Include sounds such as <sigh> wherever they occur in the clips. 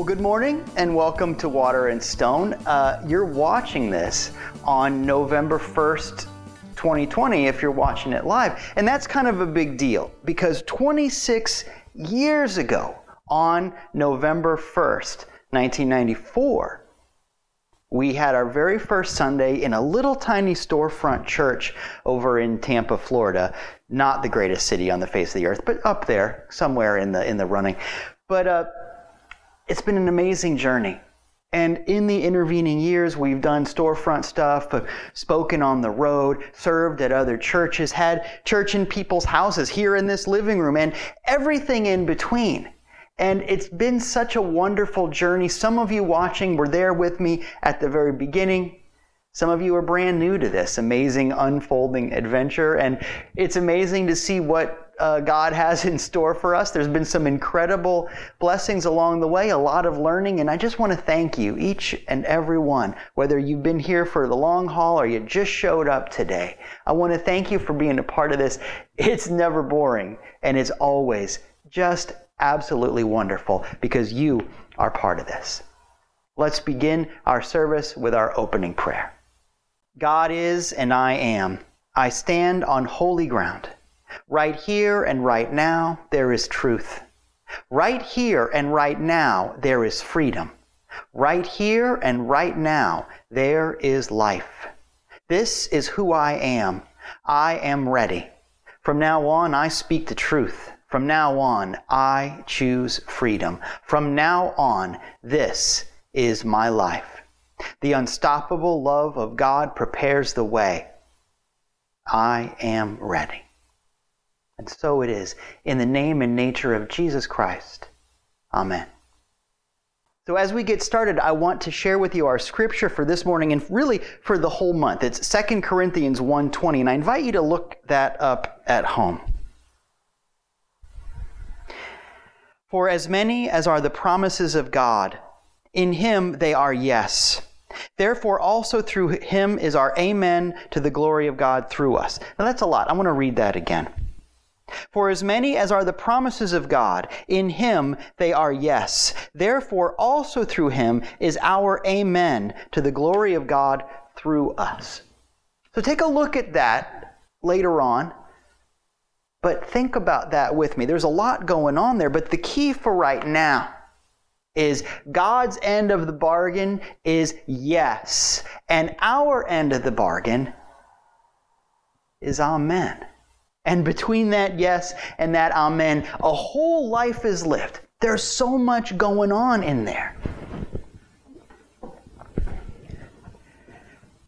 Well, good morning and welcome to Water and Stone. Uh, you're watching this on November 1st, 2020, if you're watching it live. And that's kind of a big deal because 26 years ago, on November 1st, 1994, we had our very first Sunday in a little tiny storefront church over in Tampa, Florida. Not the greatest city on the face of the earth, but up there, somewhere in the in the running. But uh, it's been an amazing journey. And in the intervening years, we've done storefront stuff, spoken on the road, served at other churches, had church in people's houses, here in this living room, and everything in between. And it's been such a wonderful journey. Some of you watching were there with me at the very beginning. Some of you are brand new to this amazing unfolding adventure. And it's amazing to see what uh, God has in store for us. There's been some incredible blessings along the way, a lot of learning. And I just want to thank you, each and every one, whether you've been here for the long haul or you just showed up today. I want to thank you for being a part of this. It's never boring and it's always just absolutely wonderful because you are part of this. Let's begin our service with our opening prayer. God is and I am. I stand on holy ground. Right here and right now, there is truth. Right here and right now, there is freedom. Right here and right now, there is life. This is who I am. I am ready. From now on, I speak the truth. From now on, I choose freedom. From now on, this is my life. The unstoppable love of God prepares the way. I am ready. And so it is. In the name and nature of Jesus Christ. Amen. So as we get started, I want to share with you our scripture for this morning and really for the whole month. It's 2 Corinthians 1:20 and I invite you to look that up at home. For as many as are the promises of God, in him they are yes. Therefore, also through him is our amen to the glory of God through us. Now, that's a lot. I want to read that again. For as many as are the promises of God, in him they are yes. Therefore, also through him is our amen to the glory of God through us. So take a look at that later on but think about that with me. There's a lot going on there, but the key for right now is God's end of the bargain is yes. And our end of the bargain is amen. And between that yes and that amen, a whole life is lived. There's so much going on in there.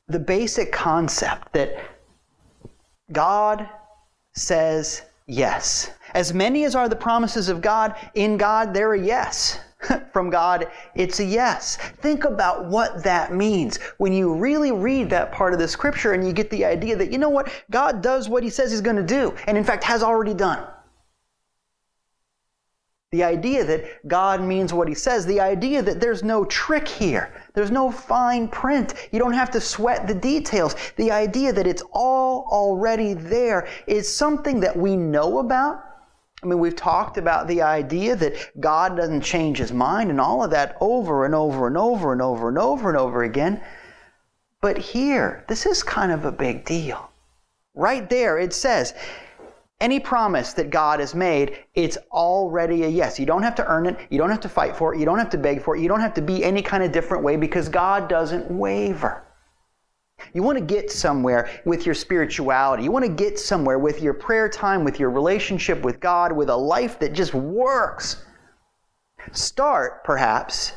The basic concept that God says yes. As many as are the promises of God, in God, they're a yes. <laughs> From God, it's a yes. Think about what that means when you really read that part of the scripture and you get the idea that, you know what, God does what He says He's going to do, and in fact has already done. The idea that God means what He says, the idea that there's no trick here, there's no fine print, you don't have to sweat the details. The idea that it's all already there is something that we know about. I mean, we've talked about the idea that God doesn't change His mind and all of that over and over and over and over and over and over again. But here, this is kind of a big deal. Right there, it says, any promise that God has made, it's already a yes. You don't have to earn it. You don't have to fight for it. You don't have to beg for it. You don't have to be any kind of different way because God doesn't waver. You want to get somewhere with your spirituality. You want to get somewhere with your prayer time, with your relationship with God, with a life that just works. Start, perhaps,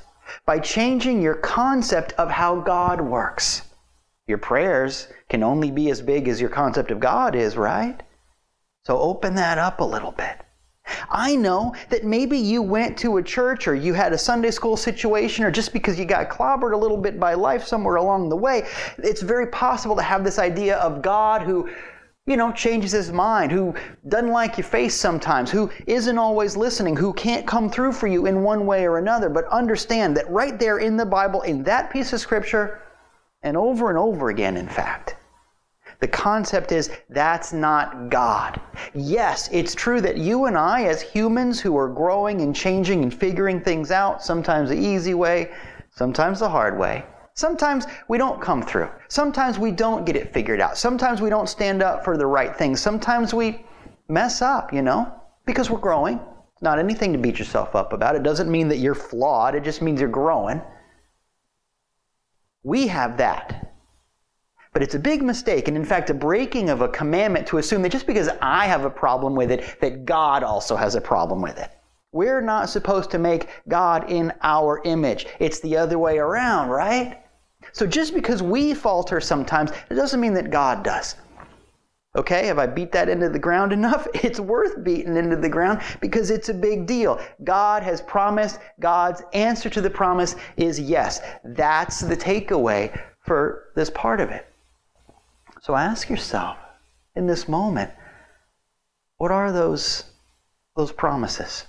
by changing your concept of how God works. Your prayers can only be as big as your concept of God is, right? So open that up a little bit. I know that maybe you went to a church or you had a Sunday school situation or just because you got clobbered a little bit by life somewhere along the way, it's very possible to have this idea of God who, you know, changes his mind, who doesn't like your face sometimes, who isn't always listening, who can't come through for you in one way or another. But understand that right there in the Bible, in that piece of scripture, and over and over again, in fact, The concept is that's not God. Yes, it's true that you and I, as humans who are growing and changing and figuring things out, sometimes the easy way, sometimes the hard way, sometimes we don't come through. Sometimes we don't get it figured out. Sometimes we don't stand up for the right things. Sometimes we mess up, you know, because we're growing. It's not anything to beat yourself up about. It doesn't mean that you're flawed, it just means you're growing. We have that. But it's a big mistake, and in fact, a breaking of a commandment to assume that just because I have a problem with it, that God also has a problem with it. We're not supposed to make God in our image. It's the other way around, right? So just because we falter sometimes, it doesn't mean that God does. Okay, have I beat that into the ground enough? <laughs> It's worth beating into the ground because it's a big deal. God has promised, God's answer to the promise is yes. That's the takeaway for this part of it. So ask yourself in this moment, what are those, those promises?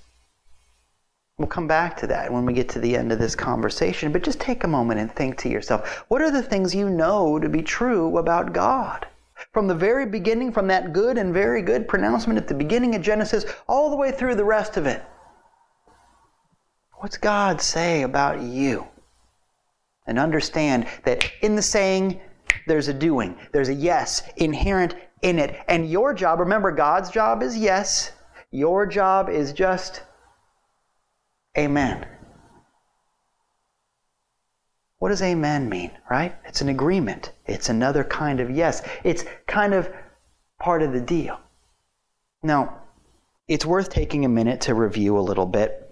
We'll come back to that when we get to the end of this conversation, but just take a moment and think to yourself what are the things you know to be true about God? From the very beginning, from that good and very good pronouncement at the beginning of Genesis, all the way through the rest of it. What's God say about you? And understand that in the saying, there's a doing. There's a yes inherent in it. And your job, remember, God's job is yes. Your job is just amen. What does amen mean, right? It's an agreement. It's another kind of yes. It's kind of part of the deal. Now, it's worth taking a minute to review a little bit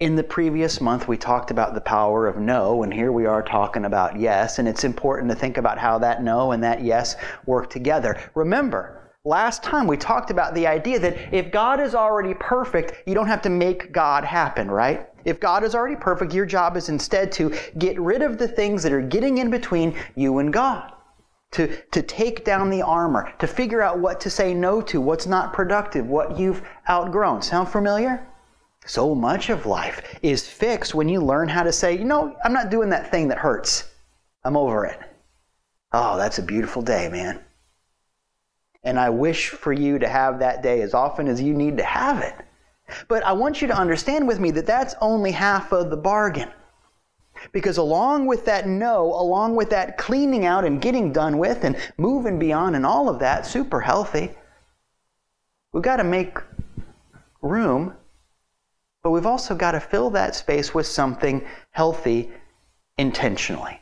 in the previous month, we talked about the power of no, and here we are talking about yes, and it's important to think about how that no and that yes work together. Remember, last time we talked about the idea that if God is already perfect, you don't have to make God happen, right? If God is already perfect, your job is instead to get rid of the things that are getting in between you and God. To, to take down the armor, to figure out what to say no to, what's not productive, what you've outgrown. Sound familiar? So much of life is fixed when you learn how to say, you know, I'm not doing that thing that hurts. I'm over it. Oh, that's a beautiful day, man. And I wish for you to have that day as often as you need to have it. But I want you to understand with me that that's only half of the bargain. Because along with that no, along with that cleaning out and getting done with and moving beyond and all of that, super healthy, we've got to make room but we've also got to fill that space with something healthy intentionally.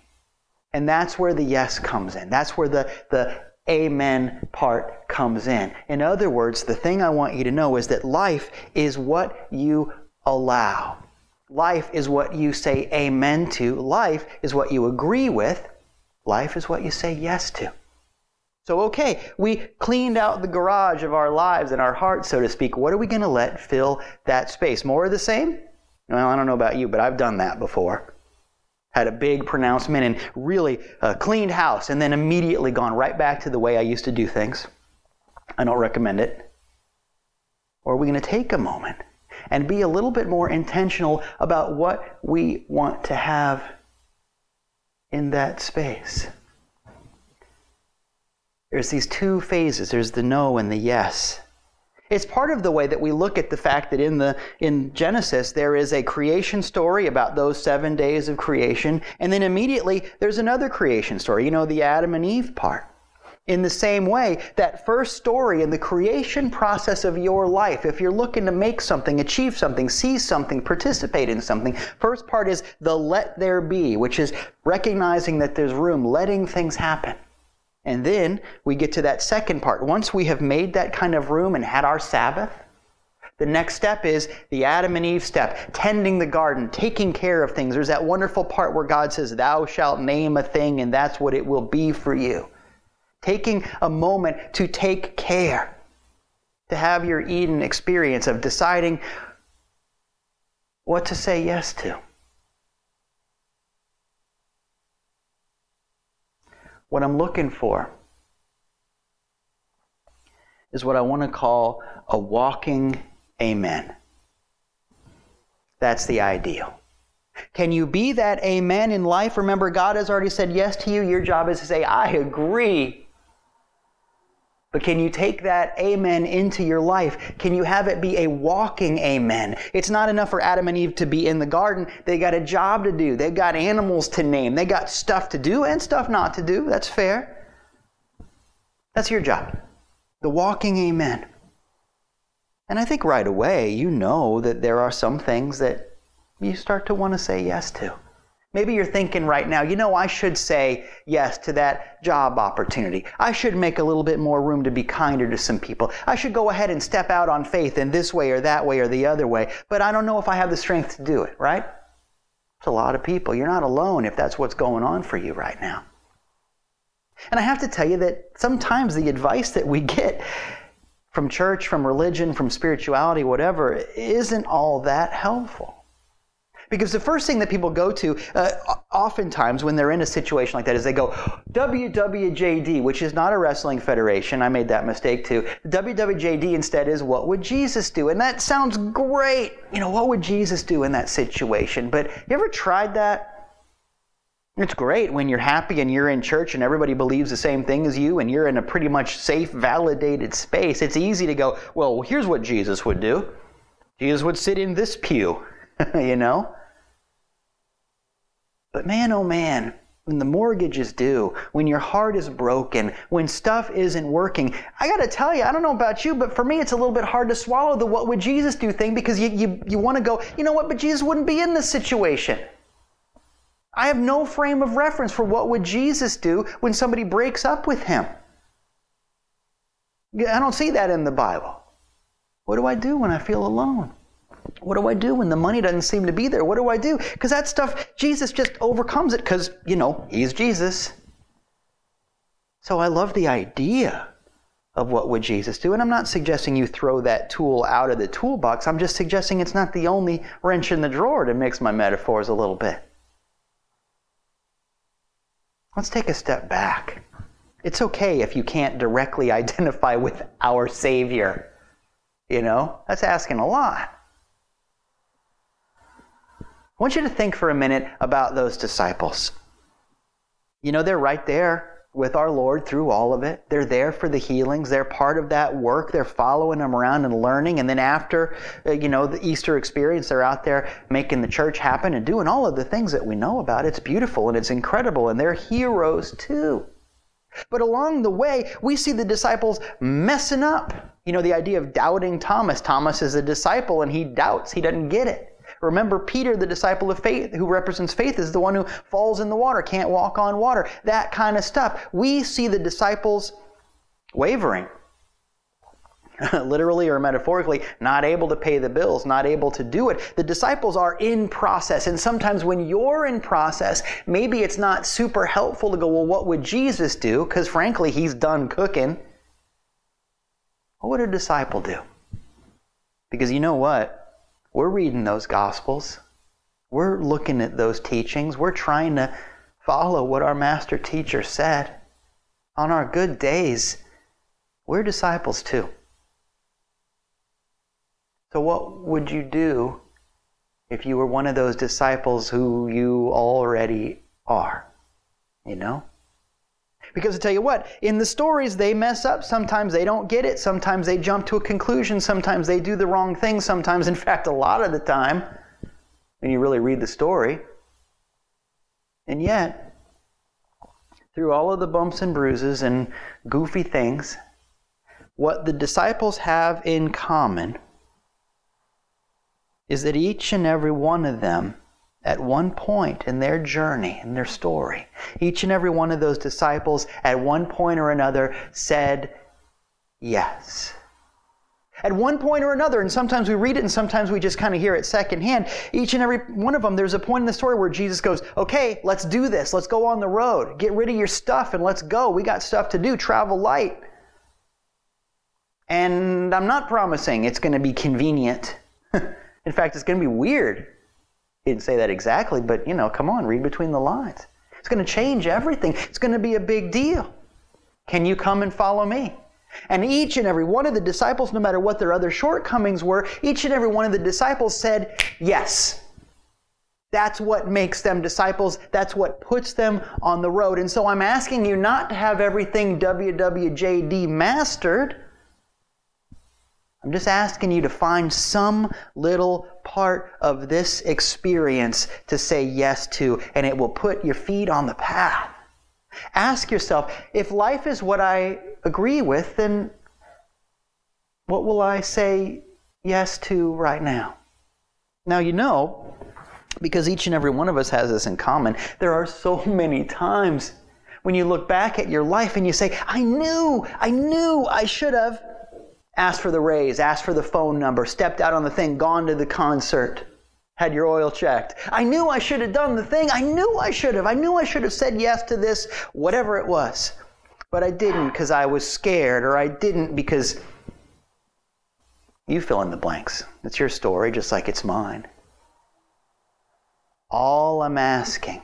And that's where the yes comes in. That's where the, the amen part comes in. In other words, the thing I want you to know is that life is what you allow. Life is what you say amen to. Life is what you agree with. Life is what you say yes to. So, okay, we cleaned out the garage of our lives and our hearts, so to speak. What are we going to let fill that space? More of the same? Well, I don't know about you, but I've done that before. Had a big pronouncement and really uh, cleaned house, and then immediately gone right back to the way I used to do things. I don't recommend it. Or are we going to take a moment and be a little bit more intentional about what we want to have in that space? There's these two phases there's the no and the yes. It's part of the way that we look at the fact that in the in Genesis there is a creation story about those 7 days of creation and then immediately there's another creation story, you know the Adam and Eve part. In the same way, that first story in the creation process of your life, if you're looking to make something, achieve something, see something, participate in something, first part is the let there be, which is recognizing that there's room, letting things happen. And then we get to that second part. Once we have made that kind of room and had our Sabbath, the next step is the Adam and Eve step, tending the garden, taking care of things. There's that wonderful part where God says, Thou shalt name a thing, and that's what it will be for you. Taking a moment to take care, to have your Eden experience of deciding what to say yes to. What I'm looking for is what I want to call a walking amen. That's the ideal. Can you be that amen in life? Remember, God has already said yes to you. Your job is to say, I agree. But can you take that amen into your life? Can you have it be a walking amen? It's not enough for Adam and Eve to be in the garden. They got a job to do. They've got animals to name. They got stuff to do and stuff not to do. That's fair. That's your job. The walking amen. And I think right away you know that there are some things that you start to want to say yes to. Maybe you're thinking right now, you know, I should say yes to that job opportunity. I should make a little bit more room to be kinder to some people. I should go ahead and step out on faith in this way or that way or the other way. But I don't know if I have the strength to do it, right? It's a lot of people. You're not alone if that's what's going on for you right now. And I have to tell you that sometimes the advice that we get from church, from religion, from spirituality, whatever, isn't all that helpful. Because the first thing that people go to, uh, oftentimes when they're in a situation like that, is they go, WWJD, which is not a wrestling federation. I made that mistake too. WWJD instead is, What would Jesus do? And that sounds great. You know, what would Jesus do in that situation? But you ever tried that? It's great when you're happy and you're in church and everybody believes the same thing as you and you're in a pretty much safe, validated space. It's easy to go, well, here's what Jesus would do. Jesus would sit in this pew, <laughs> you know? But man, oh man, when the mortgage is due, when your heart is broken, when stuff isn't working, I got to tell you, I don't know about you, but for me, it's a little bit hard to swallow the what would Jesus do thing because you, you, you want to go, you know what, but Jesus wouldn't be in this situation. I have no frame of reference for what would Jesus do when somebody breaks up with him. I don't see that in the Bible. What do I do when I feel alone? What do I do when the money doesn't seem to be there? What do I do? Because that stuff, Jesus just overcomes it because, you know, He's Jesus. So I love the idea of what would Jesus do. And I'm not suggesting you throw that tool out of the toolbox. I'm just suggesting it's not the only wrench in the drawer to mix my metaphors a little bit. Let's take a step back. It's okay if you can't directly <laughs> identify with our Savior. You know, that's asking a lot. I want you to think for a minute about those disciples. You know, they're right there with our Lord through all of it. They're there for the healings. They're part of that work. They're following Him around and learning. And then after, uh, you know, the Easter experience, they're out there making the church happen and doing all of the things that we know about. It's beautiful and it's incredible. And they're heroes too. But along the way, we see the disciples messing up. You know, the idea of doubting Thomas. Thomas is a disciple and he doubts. He doesn't get it. Remember, Peter, the disciple of faith, who represents faith, is the one who falls in the water, can't walk on water, that kind of stuff. We see the disciples wavering. <laughs> Literally or metaphorically, not able to pay the bills, not able to do it. The disciples are in process. And sometimes when you're in process, maybe it's not super helpful to go, well, what would Jesus do? Because frankly, he's done cooking. What would a disciple do? Because you know what? We're reading those Gospels. We're looking at those teachings. We're trying to follow what our master teacher said. On our good days, we're disciples too. So, what would you do if you were one of those disciples who you already are? You know? Because I tell you what, in the stories, they mess up. Sometimes they don't get it. Sometimes they jump to a conclusion. Sometimes they do the wrong thing. Sometimes, in <laughs> fact, a lot of the time, when you really read the story. And yet, through all of the bumps and bruises and goofy things, what the disciples have in common is that each and every one of them at one point in their journey, in their story, each and every one of those disciples at one point or another said yes. At one point or another, and sometimes we read it and sometimes we just kind of hear it secondhand, each and every one of them, there's a point in the story where Jesus goes, Okay, let's do this. Let's go on the road. Get rid of your stuff and let's go. We got stuff to do. Travel light. And I'm not promising it's going to be convenient. <laughs> in fact, it's going to be weird. He didn't say that exactly, but you know, come on, read between the lines. It's going to change everything. It's going to be a big deal. Can you come and follow me? And each and every one of the disciples, no matter what their other shortcomings were, each and every one of the disciples said, Yes. That's what makes them disciples. That's what puts them on the road. And so I'm asking you not to have everything WWJD mastered. I'm just asking you to find some little part of this experience to say yes to, and it will put your feet on the path. Ask yourself if life is what I agree with, then what will I say yes to right now? Now, you know, because each and every one of us has this in common, there are so <laughs> many times when you look back at your life and you say, I knew, I knew I should have asked for the raise, asked for the phone number, stepped out on the thing, gone to the concert, had your oil checked. I knew I should have done the thing. I knew I should have. I knew I should have said yes to this, whatever it was. But I didn't because I was scared, or I didn't because you fill in the blanks. It's your story, just like it's mine. All I'm asking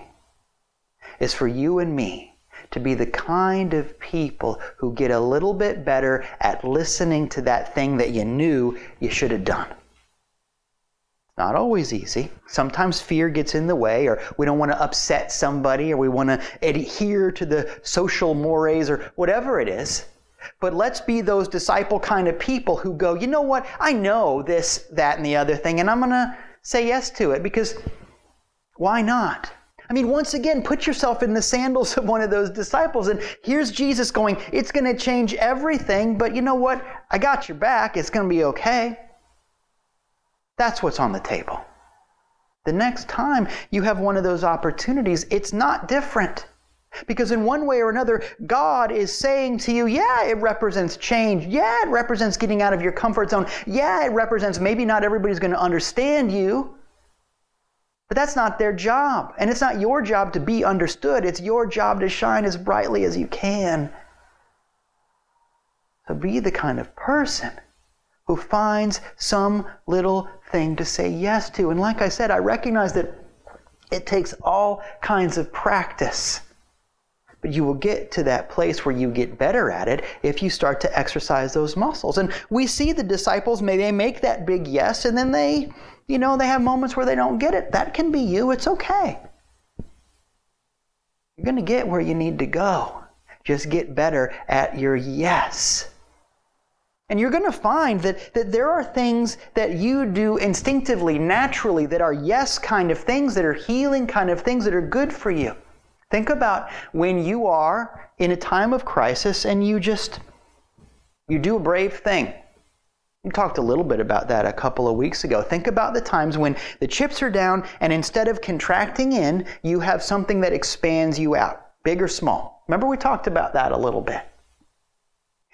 is for you and me to be the kind of people who get a little bit better at listening to that thing that you knew you should have done. It's not always easy. Sometimes fear gets in the way, or we don't want to upset somebody, or we want to adhere to the social mores, or whatever it is. But let's be those disciple kind of people who go, you know what? I know this, that, and the other thing, and I'm going to say yes to it because why not? I mean, once again, put yourself in the sandals of one of those disciples, and here's Jesus going, It's going to change everything, but you know what? I got your back. It's going to be okay. That's what's on the table. The next time you have one of those opportunities, it's not different. Because in one way or another, God is saying to you, yeah, it represents change. Yeah, it represents getting out of your comfort zone. Yeah, it represents maybe not everybody's going to understand you. But that's not their job. And it's not your job to be understood. It's your job to shine as brightly as you can. So be the kind of person who finds some little thing to say yes to. And like I said, I recognize that it takes all kinds of practice. But you will get to that place where you get better at it if you start to exercise those muscles. And we see the disciples, may they make that big yes, and then they, you know, they have moments where they don't get it. That can be you. It's okay. You're going to get where you need to go. Just get better at your yes. And you're going to find that, that there are things that you do instinctively, naturally, that are yes kind of things, that are healing kind of things, that are good for you. Think about when you are in a time of crisis and you just you do a brave thing. We talked a little bit about that a couple of weeks ago. Think about the times when the chips are down and instead of contracting in, you have something that expands you out, big or small. Remember we talked about that a little bit.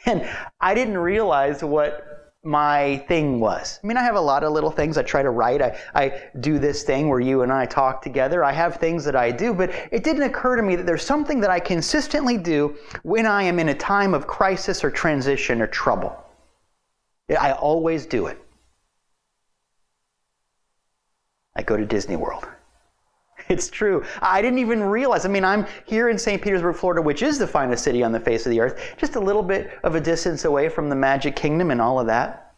And I didn't realize what my thing was. I mean, I have a lot of little things I try to write. I, I do this thing where you and I talk together. I have things that I do, but it didn't occur to me that there's something that I consistently do when I am in a time of crisis or transition or trouble. I always do it. I go to Disney World. <laughs> It's true. I didn't even realize. I mean, I'm here in St. Petersburg, Florida, which is the finest city on the face of the earth, just a little bit of a distance away from the Magic Kingdom and all of that.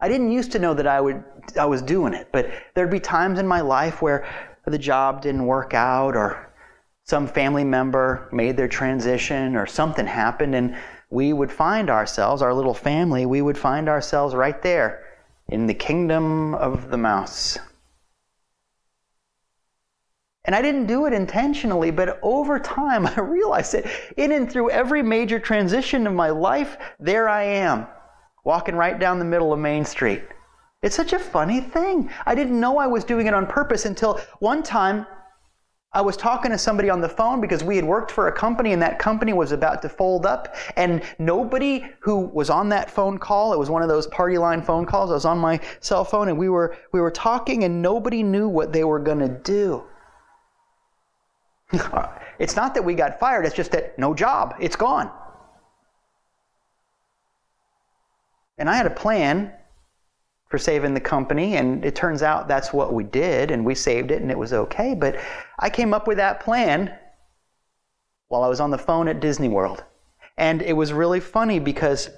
I didn't used to know that I would I was doing it, but there'd be times in my life where the job didn't work out or some family member made their transition or something happened and we would find ourselves, our little family, we would find ourselves right there in the kingdom of the mouse. And I didn't do it intentionally, but over time <laughs> I realized that in and through every major transition of my life, there I am, walking right down the middle of Main Street. It's such a funny thing. I didn't know I was doing it on purpose until one time I was talking to somebody on the phone because we had worked for a company and that company was about to fold up. And nobody who was on that phone call, it was one of those party line phone calls, I was on my cell phone and we were, we were talking and nobody knew what they were going to do. <laughs> it's not that we got fired, it's just that no job, it's gone. And I had a plan for saving the company, and it turns out that's what we did, and we saved it, and it was okay. But I came up with that plan while I was on the phone at Disney World. And it was really funny because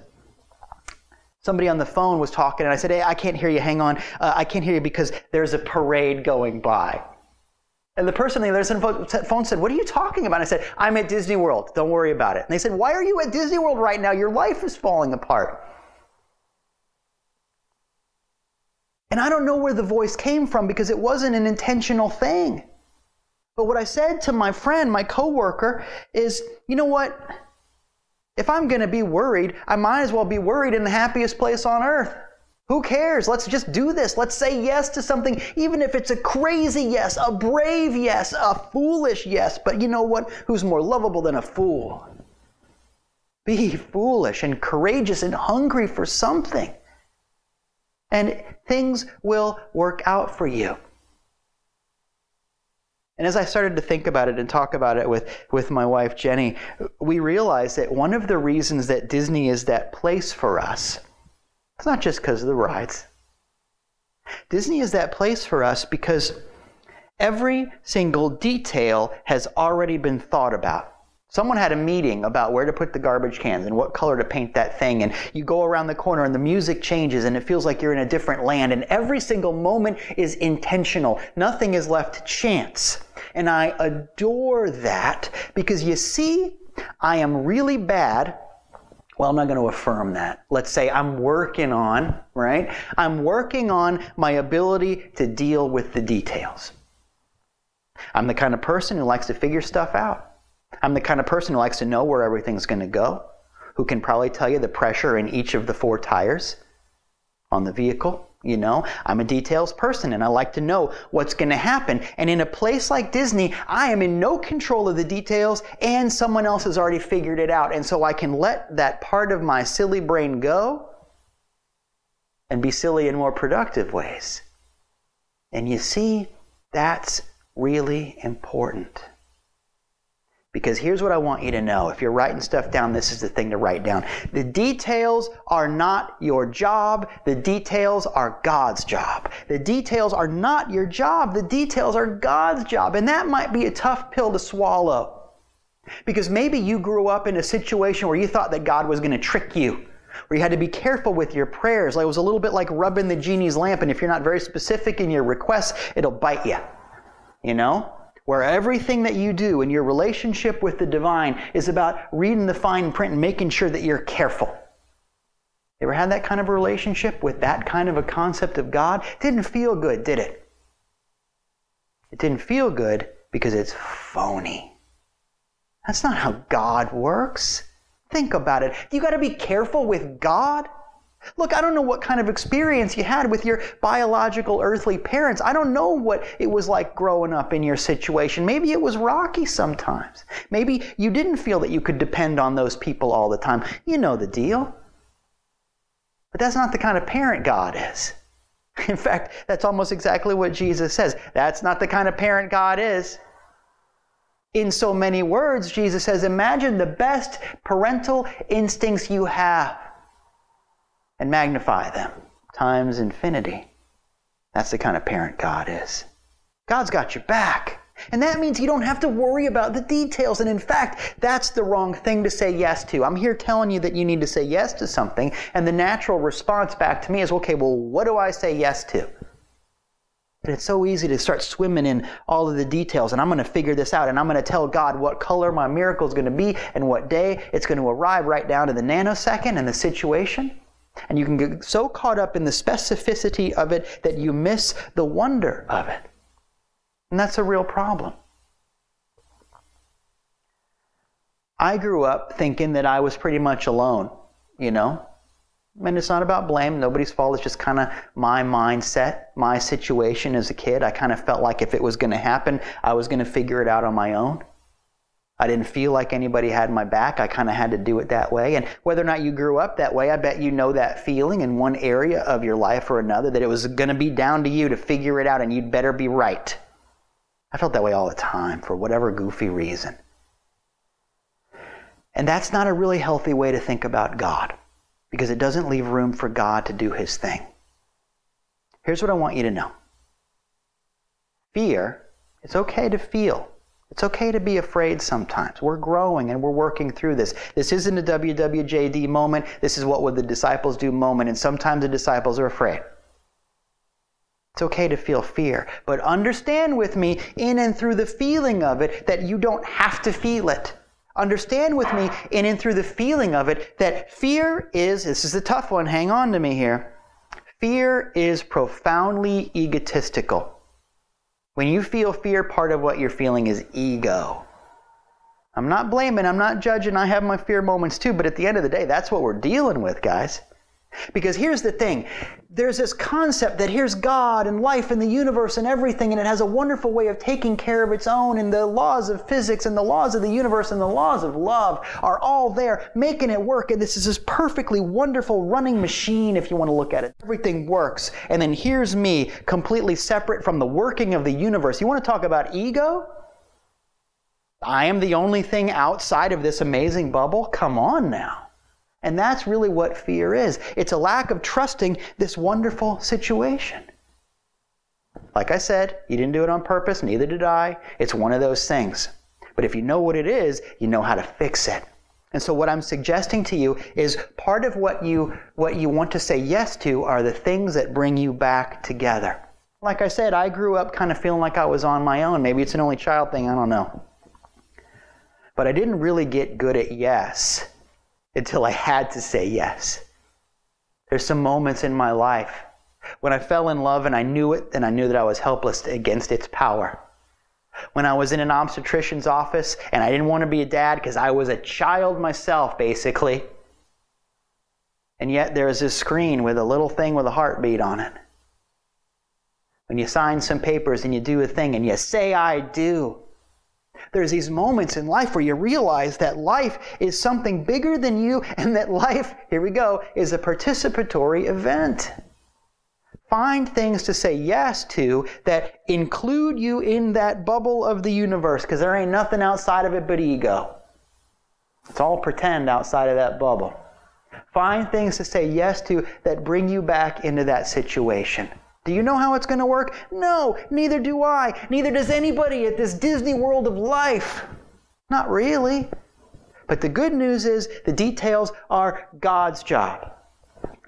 Somebody on the phone was talking, and I said, Hey, I can't hear you. Hang on. Uh, I can't hear you because there's a parade going by. And the person on the other side of the phone said, What are you talking about? And I said, I'm at Disney World. Don't worry about it. And they said, Why are you at Disney World right now? Your life is falling apart. And I don't know where the voice came from because it wasn't an intentional thing. But what I said to my friend, my coworker, is, you know what? If I'm going to be worried, I might as well be worried in the happiest place on earth. Who cares? Let's just do this. Let's say yes to something, even if it's a crazy yes, a brave yes, a foolish yes. But you know what? Who's more lovable than a fool? Be foolish and courageous and hungry for something. And things will work out for you. And as I started to think about it and talk about it with, with my wife Jenny, we realized that one of the reasons that Disney is that place for us it's not just because of the rides. Disney is that place for us because every single detail has already been thought about. Someone had a meeting about where to put the garbage cans and what color to paint that thing. And you go around the corner and the music changes and it feels like you're in a different land. And every single moment is intentional. Nothing is left to chance. And I adore that because you see, I am really bad well, I'm not going to affirm that. Let's say I'm working on, right? I'm working on my ability to deal with the details. I'm the kind of person who likes to figure stuff out. I'm the kind of person who likes to know where everything's going to go, who can probably tell you the pressure in each of the four tires on the vehicle, you know, I'm a details person and I like to know what's going to happen. And in a place like Disney, I am in no control of the details and someone else has already figured it out. And so I can let that part of my silly brain go and be silly in more productive ways. And you see, that's really important. Because here's what I want you to know. If you're writing stuff down, this is the thing to write down. The details are not your job. The details are God's job. The details are not your job. The details are God's job. And that might be a tough pill to swallow. Because maybe you grew up in a situation where you thought that God was going to trick you where you had to be careful with your prayers. Like it was a little bit like rubbing the genie's lamp, and if you're not very specific in your requests, it'll bite you. You know? Where everything that you do in your relationship with the divine is about reading the fine print and making sure that you're careful. Ever had that kind of a relationship with that kind of a concept of God? Didn't feel good, did it? It didn't feel good because it's phony. That's not how God works. Think about it. You got to be careful with God. Look, I don't know what kind of experience you had with your biological earthly parents. I don't know what it was like growing up in your situation. Maybe it was rocky sometimes. Maybe you didn't feel that you could depend on those people all the time. You know the deal. But that's not the kind of parent God is. <laughs> In fact, that's almost exactly what Jesus says. That's not the kind of parent God is. In so many words, Jesus says, Imagine the best parental instincts you have and magnify them times infinity. That's the kind of parent God is. God's got your back. And that means you don't have to worry about the details. And in fact, that's the wrong thing to say yes to. I'm here telling you that you need to say yes to something. And the natural response back to me is okay, well, what do I say yes to? But it's so easy to start swimming in all of the details, and I'm going to figure this out, and I'm going to tell God what color my miracle is going to be and what day it's going to arrive right down to the nanosecond and the situation. And you can get so caught up in the specificity of it that you miss the wonder of it. And that's a real problem. I grew up thinking that I was pretty much alone, you know? And it's not about blame, nobody's fault. It's just kind of my mindset, my situation as a kid. I kind of felt like if it was going to happen, I was going to figure it out on my own. I didn't feel like anybody had my back. I kind of had to do it that way. And whether or not you grew up that way, I bet you know that feeling in one area of your life or another that it was going to be down to you to figure it out and you'd better be right. I felt that way all the time for whatever goofy reason. And that's not a really healthy way to think about God because it doesn't leave room for God to do his thing. Here's what I want you to know fear, it's okay to feel. It's okay to be afraid sometimes. We're growing and we're working through this. This isn't a WWJD moment. This is what would the disciples do moment. And sometimes the disciples are afraid. It's okay to feel fear. But understand with me, in and through the feeling of it, that you don't have to feel it. Understand with me, in and through the feeling of it, that fear is, this is the tough one, hang on to me here. Fear is profoundly egotistical. When you feel fear, part of what you're feeling is ego. I'm not blaming, I'm not judging, I have my fear moments too, but at the end of the day, that's what we're dealing with, guys. Because here's the thing there's this concept that here's God and life and the universe and everything, and it has a wonderful way of taking care of its own, and the laws of physics and the laws of the universe and the laws of love are all there, making it work. And this is this perfectly wonderful running machine, if you want to look at it. Everything works. And then here's me, completely separate from the working of the universe. You want to talk about ego? I am the only thing outside of this amazing bubble? Come on now. And that's really what fear is it's a lack of trusting this wonderful situation. Like I said, you didn't do it on purpose, neither did I. It's one of those things. But if you know what it is, you know how to fix it. And so what I'm suggesting to you is part of what you what you want to say yes to are the things that bring you back together. Like I said, I grew up kind of feeling like I was on my own. Maybe it's an only child thing, I don't know. But I didn't really get good at yes until I had to say yes. There's some moments in my life when I fell in love and I knew it and I knew that I was helpless against its power. When I was in an obstetrician's office and I didn't want to be a dad because I was a child myself, basically. And yet there's this screen with a little thing with a heartbeat on it. When you sign some papers and you do a thing and you say, I do, there's these moments in life where you realize that life is something bigger than you <laughs> and that life, here we go, is a participatory event. Find things to say yes to that include you in that bubble of the universe because there ain't nothing outside of it but ego. It's all pretend outside of that bubble. Find things to say yes to that bring you back into that situation. Do you know how it's going to work? No, neither do I. Neither does anybody at this Disney world of life. Not really. But the good news is the details are God's job.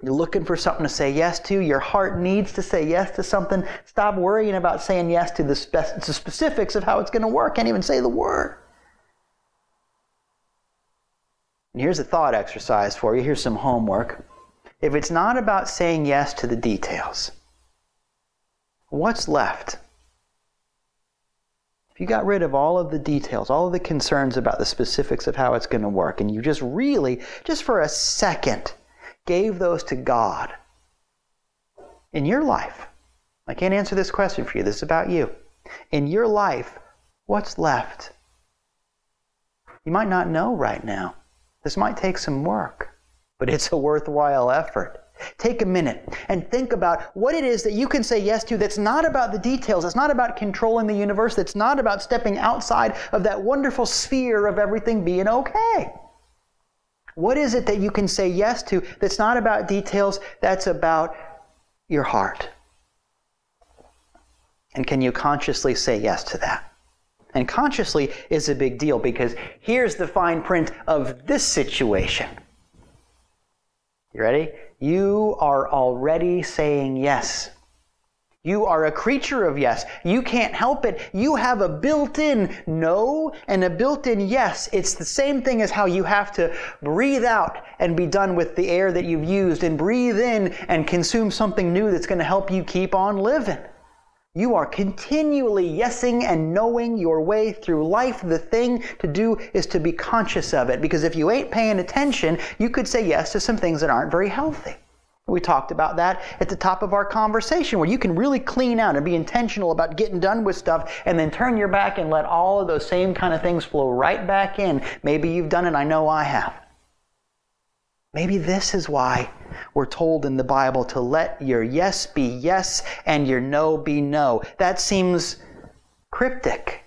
You're looking for something to say yes to. Your heart needs to say yes to something. Stop worrying about saying yes to the, spe- the specifics of how it's going to work. Can't even say the word. And here's a thought exercise for you. Here's some homework. If it's not about saying yes to the details, what's left? If you got rid of all of the details, all of the concerns about the specifics of how it's going to work, and you just really, just for a second, gave those to God in your life, I can't answer this question for you. This is about you. In your life, what's left? You might not know right now. This might take some work, but it's a worthwhile effort. Take a minute and think about what it is that you can say yes to that's not about the details, it's not about controlling the universe, that's not about stepping outside of that wonderful sphere of everything being okay. What is it that you can say yes to that's not about details, that's about your heart? And can you consciously say yes to that? And consciously is a big deal because here's the fine print of this situation. You ready? You are already saying yes. You are a creature of yes. You can't help it. You have a built in no and a built in yes. It's the same thing as how you have to breathe out and be done with the air that you've used and breathe in and consume something new that's going to help you keep on living. You are continually yesing and knowing your way through life. The thing to do is to be conscious of it because if you ain't paying attention, you could say yes to some things that aren't very healthy. We talked about that at the top of our conversation where you can really clean out and be intentional about getting done with stuff and then turn your back and let all of those same kind of things flow right back in. Maybe you've done it, I know I have. Maybe this is why we're told in the Bible to let your yes be yes and your no be no. That seems cryptic.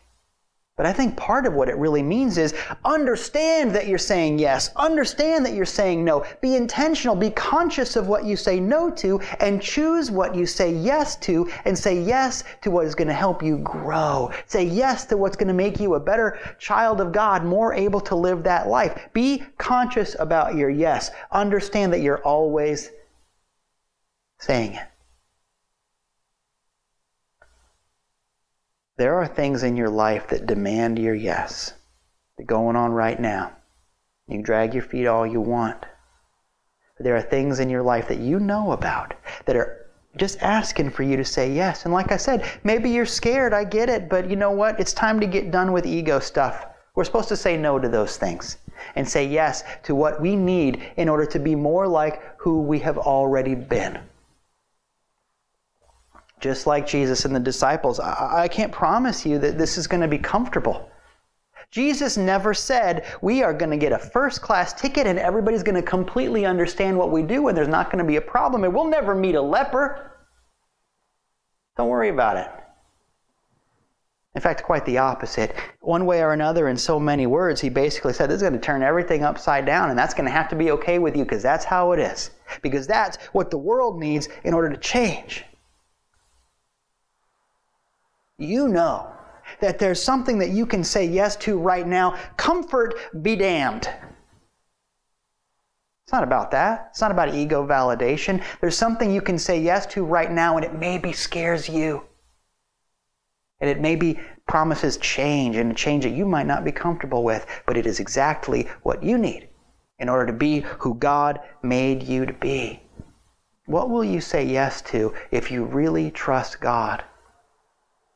But I think part of what it really means is understand that you're saying yes, understand that you're saying no, be intentional, be conscious of what you say no to, and choose what you say yes to, and say yes to what is going to help you grow. Say yes to what's going to make you a better child of God, more able to live that life. Be conscious about your yes. Understand that you're always saying it. There are things in your life that demand your yes. They're going on right now. You drag your feet all you want. There are things in your life that you know about that are just asking for you to say yes. And like I said, maybe you're scared, I get it, but you know what? It's time to get done with ego stuff. We're supposed to say no to those things and say yes to what we need in order to be more like who we have already been just like Jesus and the disciples. I, I can't promise you that this is going to be comfortable. Jesus never said we are going to get a first class ticket and everybody's going to completely understand what we do and there's not going to be a problem and we'll never meet a leper. Don't worry about it. In fact, quite the opposite. One way or another, in so many words, he basically said, This is going to turn everything upside down, and that's going to have to be okay with you because that's how it is. Because that's what the world needs in order to change you know that there's something that you can say yes to right now. Comfort be damned. It's not about that. It's not about ego validation. There's something you can say yes to right now, and it maybe scares you. And it maybe promises change, and a change that you might not be comfortable with, but it is exactly what you need in order to be who God made you to be. What will you say yes to if you really trust God?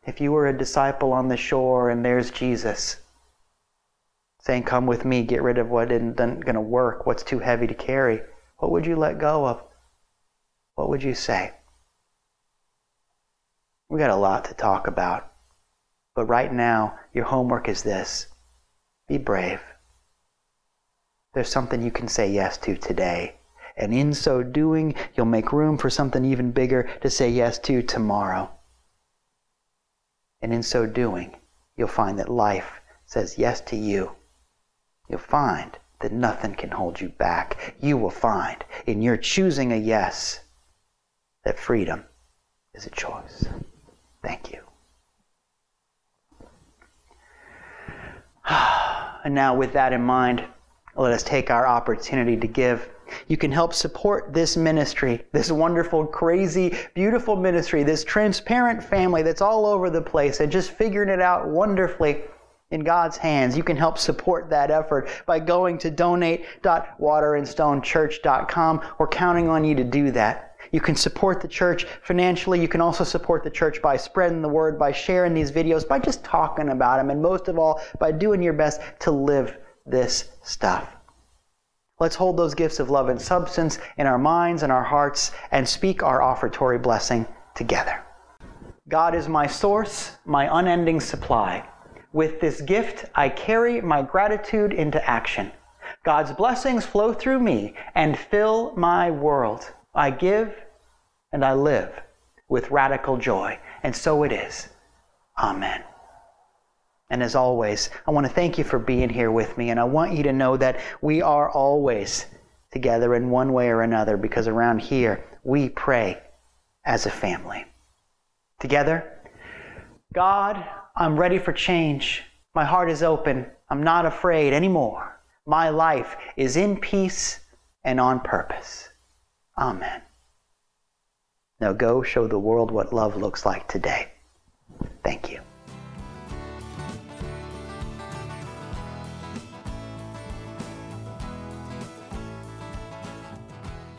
If you were a disciple on the shore and there's Jesus saying, Come with me, get rid of what isn't going to work, what's too heavy to carry, what would you let go of? What would you say? We got a lot to talk about. But right now, your homework is this be brave. There's something you can say yes to today. And in so doing, you'll make room for something even bigger to say yes to tomorrow. And in so doing, you'll find that life says yes to you. You'll find that nothing can hold you back. You will find in your choosing a yes that freedom is a choice. Thank you. <sighs> And now, with that in mind, let us take our opportunity to give you can help support this ministry, this wonderful, crazy, beautiful ministry, this transparent family that's all over the place and just figuring it out wonderfully in God's hands. You can help support that effort by going to donate.waterandstonechurch.com. We're counting on you to do that. You can support the church financially. You can also support the church by spreading the word, by sharing these videos, by just talking about them, and most of all, by doing your best to live this stuff. Let's hold those gifts of love and substance in our minds and our hearts and speak our offertory blessing together. God is my source, my unending supply. With this gift, I carry my gratitude into action. God's blessings flow through me and fill my world. I give and I live with radical joy. And so it is. Amen. And as always, I want to thank you for being here with me. And I want you to know that we are always together in one way or another because around here we pray as a family. Together, God, I'm ready for change. My heart is open. I'm not afraid anymore. My life is in peace and on purpose. Amen. Now go show the world what love looks like today. Thank you.